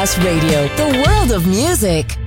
Masterclass Radio, the world of music.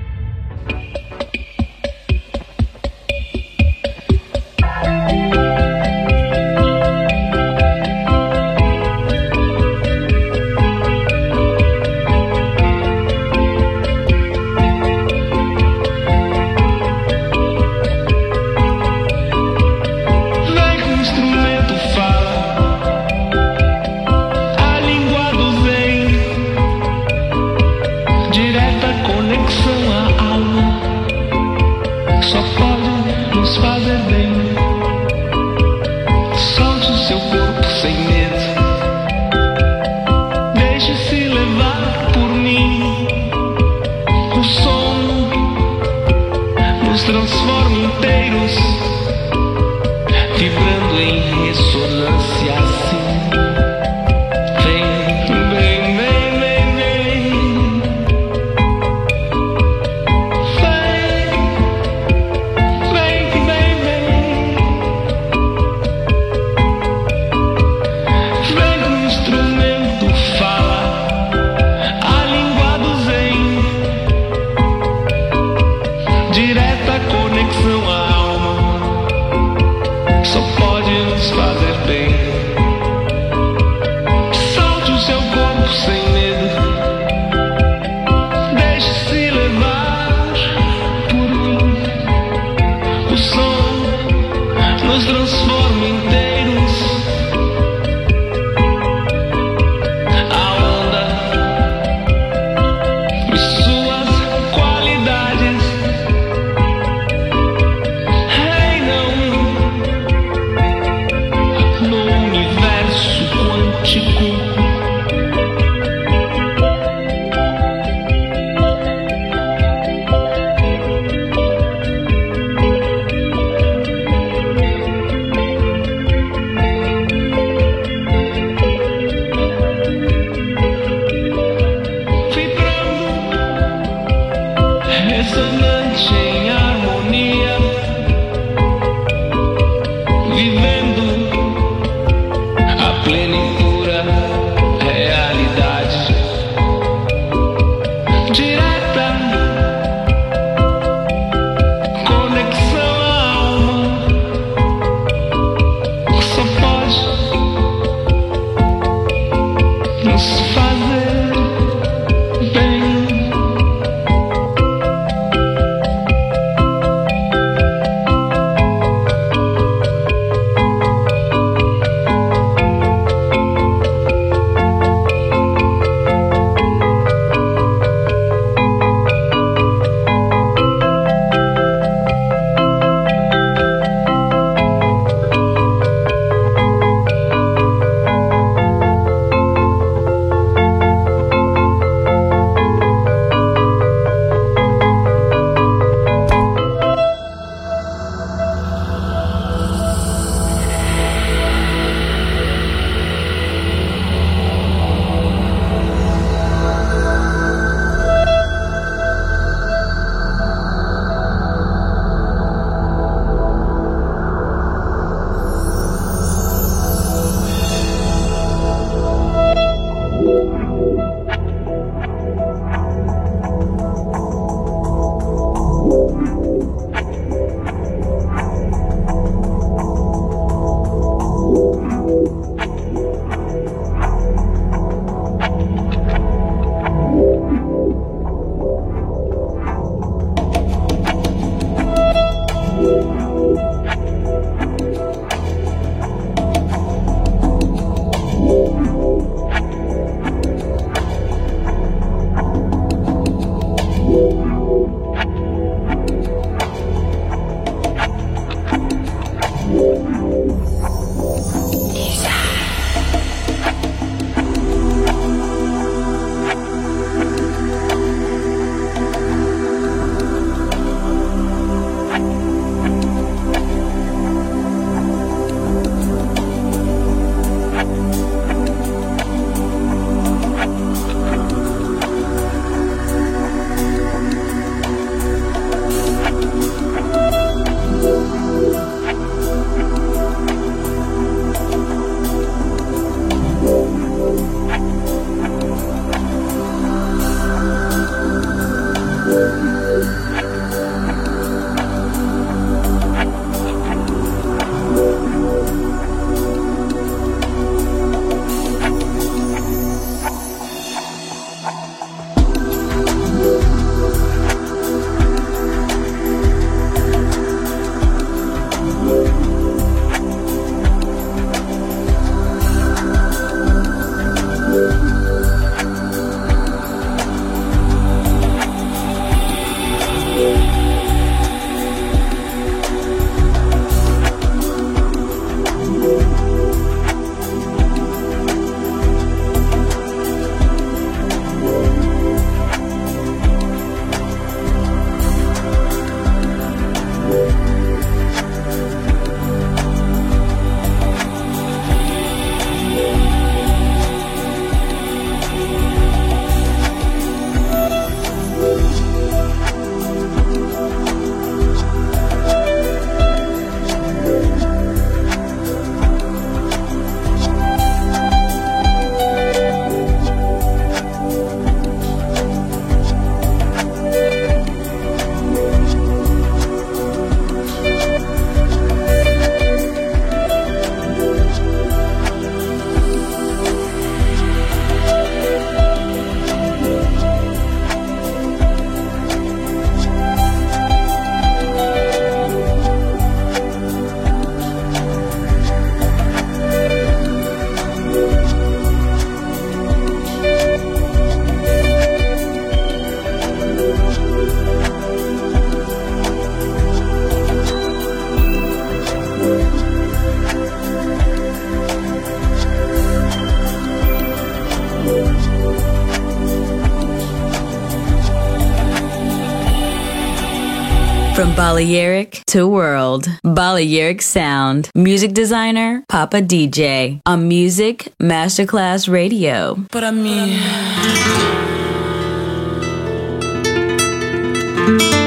Balearic to world, Balearic Sound. Music designer, Papa DJ. On Music Masterclass Radio. Para mí. Estou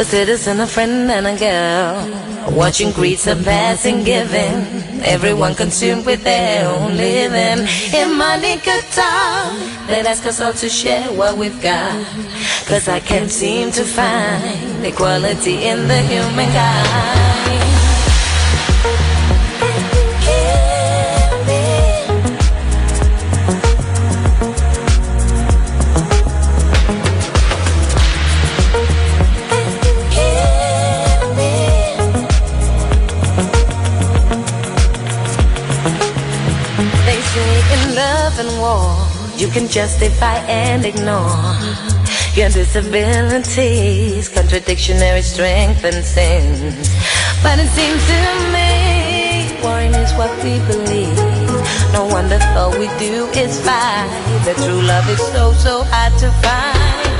a citizen, a friend, and a girl. Watching greed surpass and giving, everyone consumed with their own living. If money could talk, they'd ask us all to share what we've got. Cause I can't seem to find equality in the human you can justify and ignore your disabilities, contradictionary strength and sins. But it seems to me, warring is what we believe. No wonder all we do is fight. The true love is so, so hard to find.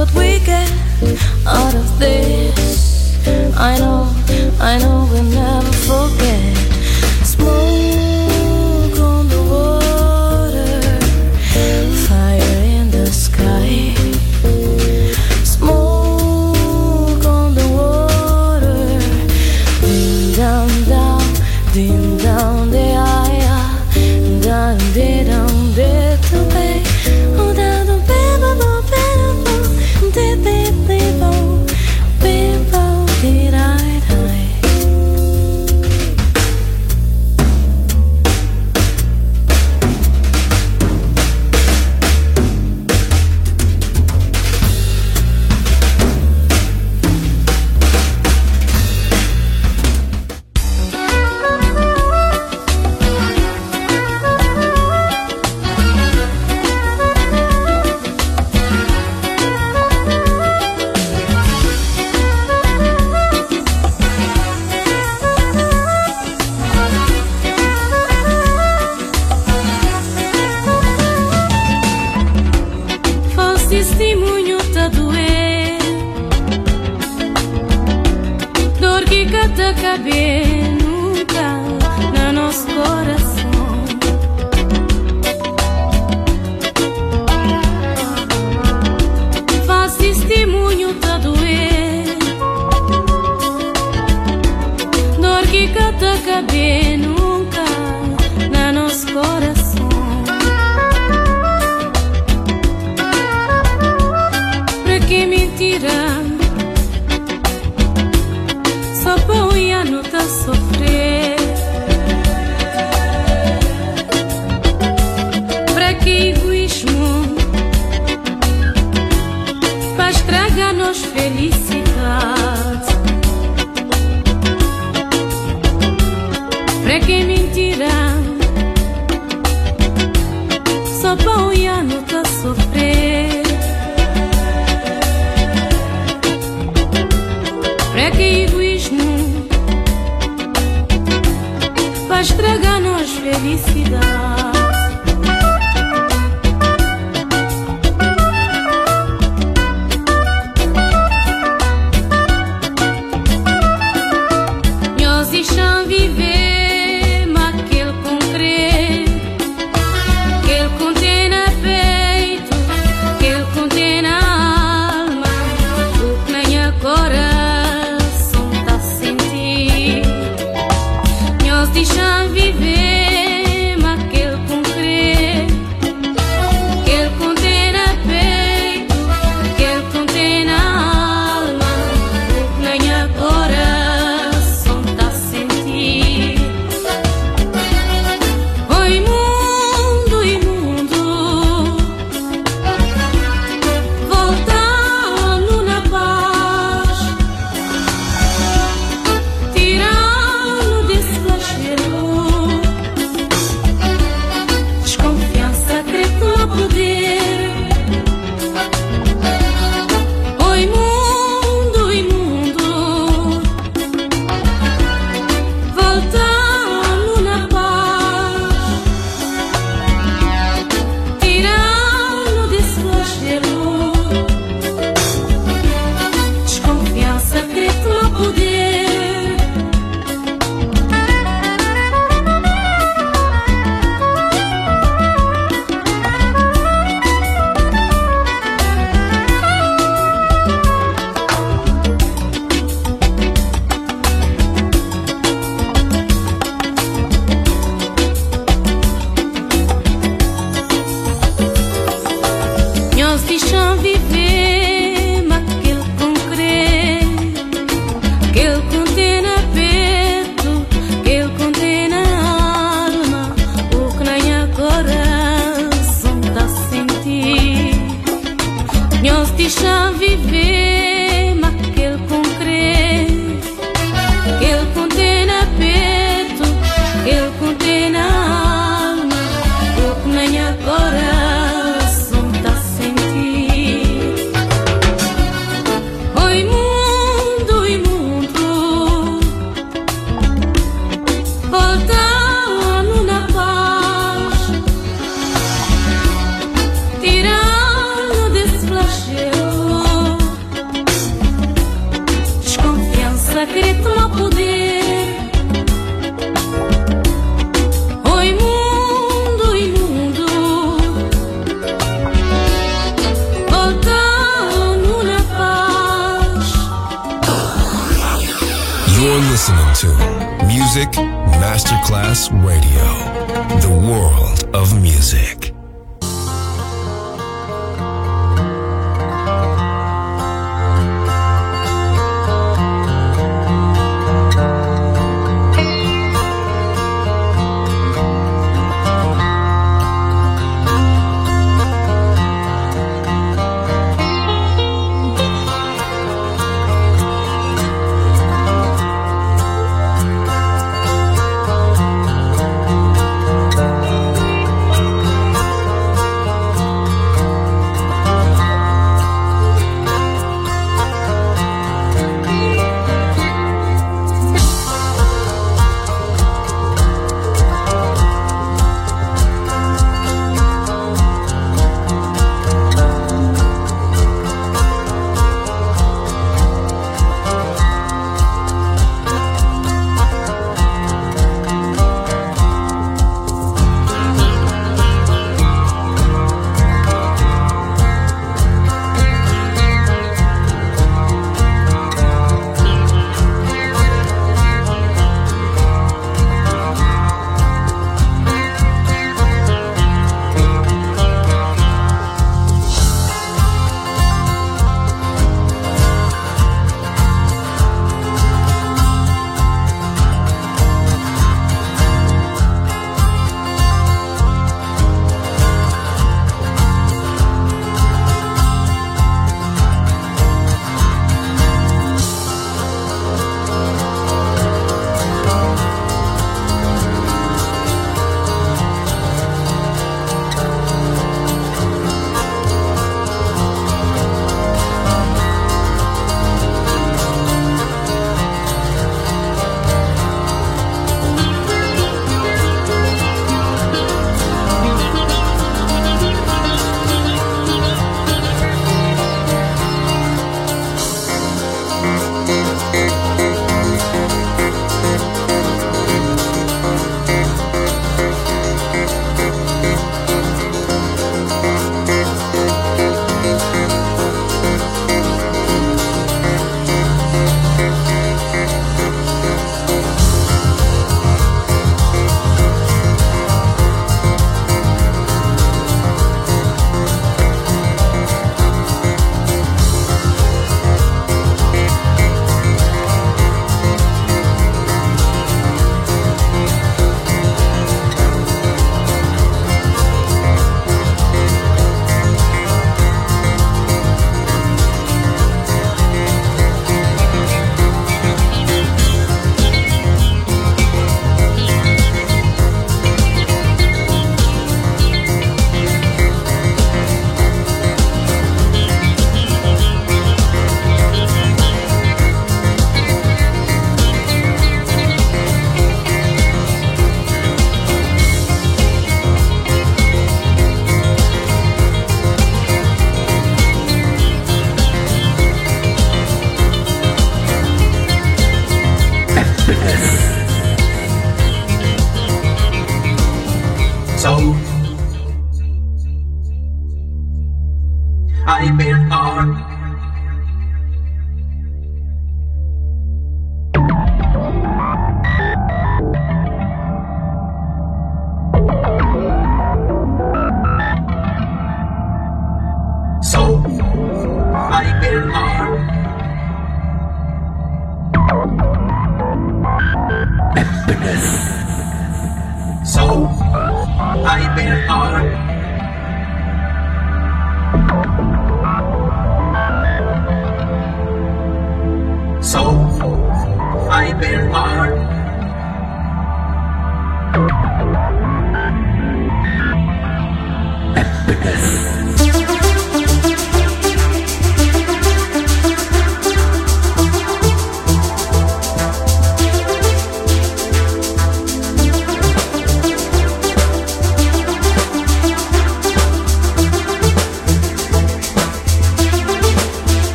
what we get out of this. I know, I know we'll never forget.